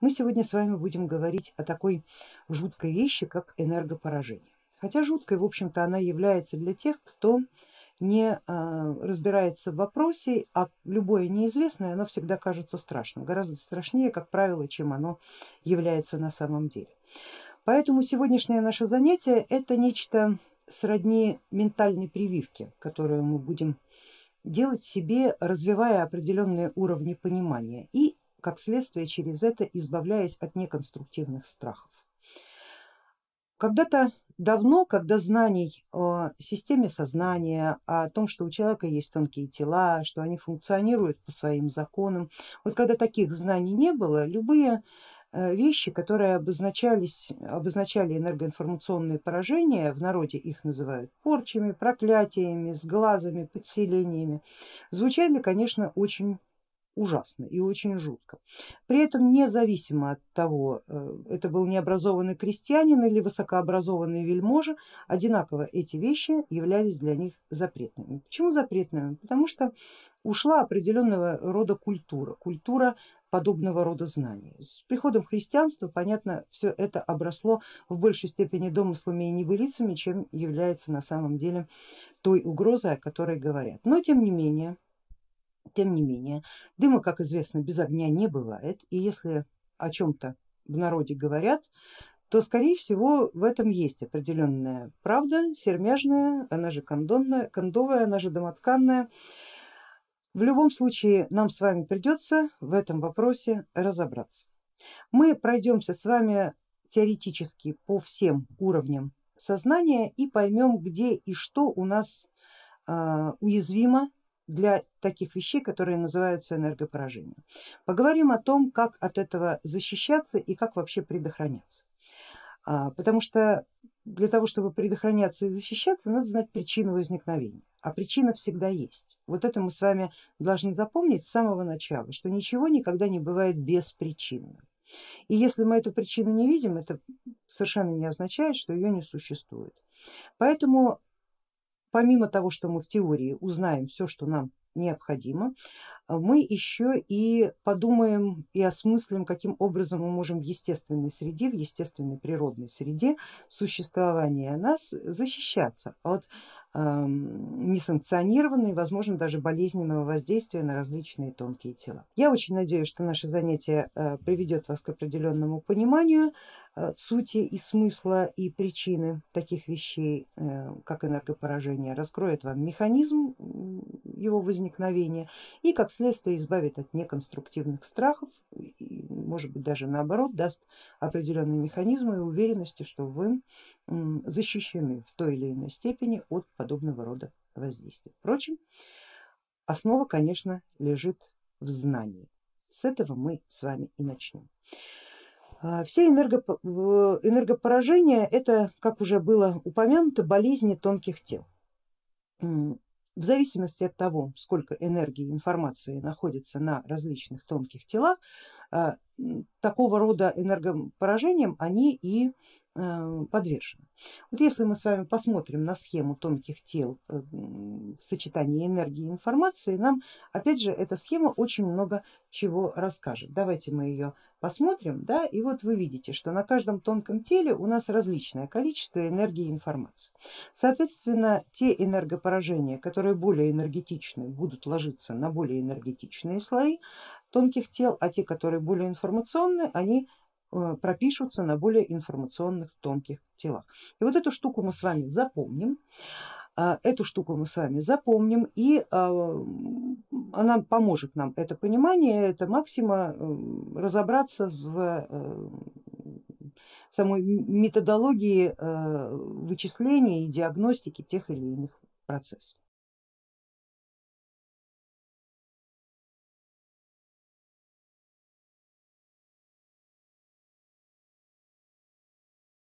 Мы сегодня с вами будем говорить о такой жуткой вещи, как энергопоражение. Хотя жуткой, в общем-то, она является для тех, кто не а, разбирается в вопросе, а любое неизвестное, оно всегда кажется страшным, гораздо страшнее, как правило, чем оно является на самом деле. Поэтому сегодняшнее наше занятие это нечто сродни ментальной прививки, которую мы будем делать себе, развивая определенные уровни понимания и как следствие через это избавляясь от неконструктивных страхов. Когда-то давно, когда знаний о системе сознания, о том, что у человека есть тонкие тела, что они функционируют по своим законам, вот когда таких знаний не было, любые э, вещи, которые обозначались, обозначали энергоинформационные поражения, в народе их называют порчами, проклятиями, сглазами, подселениями, звучали, конечно, очень ужасно и очень жутко. При этом независимо от того, э, это был необразованный крестьянин или высокообразованный вельможа, одинаково эти вещи являлись для них запретными. Почему запретными? Потому что ушла определенного рода культура, культура подобного рода знаний. С приходом христианства, понятно, все это обросло в большей степени домыслами и небылицами, чем является на самом деле той угрозой, о которой говорят. Но тем не менее, тем не менее, дыма, как известно, без огня не бывает, и если о чем-то в народе говорят, то скорее всего в этом есть определенная правда, сермяжная, она же кондонная, кондовая, она же домотканная. В любом случае нам с вами придется в этом вопросе разобраться. Мы пройдемся с вами теоретически по всем уровням сознания и поймем, где и что у нас э, уязвимо для таких вещей, которые называются энергопоражением. Поговорим о том, как от этого защищаться и как вообще предохраняться. А, потому что для того, чтобы предохраняться и защищаться, надо знать причину возникновения. А причина всегда есть. Вот это мы с вами должны запомнить с самого начала, что ничего никогда не бывает беспричинным. И если мы эту причину не видим, это совершенно не означает, что ее не существует. Поэтому помимо того, что мы в теории узнаем все, что нам необходимо, мы еще и подумаем и осмыслим, каким образом мы можем в естественной среде, в естественной природной среде существования нас защищаться от несанкционированного и возможно даже болезненного воздействия на различные тонкие тела. Я очень надеюсь, что наше занятие э, приведет вас к определенному пониманию э, сути и смысла и причины таких вещей, э, как энергопоражение, раскроет вам механизм его возникновения и как следствие избавит от неконструктивных страхов, может быть даже наоборот даст определенные механизмы и уверенности, что вы защищены в той или иной степени от подобного рода воздействия. Впрочем, основа, конечно, лежит в знании. С этого мы с вами и начнем. А, все энергопоражения это, как уже было упомянуто, болезни тонких тел. В зависимости от того, сколько энергии и информации находится на различных тонких телах, а, такого рода энергопоражениям они и э, подвержены. Вот если мы с вами посмотрим на схему тонких тел э, в сочетании энергии и информации, нам опять же эта схема очень много чего расскажет. Давайте мы ее посмотрим, да, и вот вы видите, что на каждом тонком теле у нас различное количество энергии и информации. Соответственно, те энергопоражения, которые более энергетичны, будут ложиться на более энергетичные слои, тонких тел, а те, которые более информационные, они э, пропишутся на более информационных тонких телах. И вот эту штуку мы с вами запомним, а, эту штуку мы с вами запомним и а, она поможет нам это понимание, это максима э, разобраться в э, самой методологии вычисления и диагностики тех или иных процессов.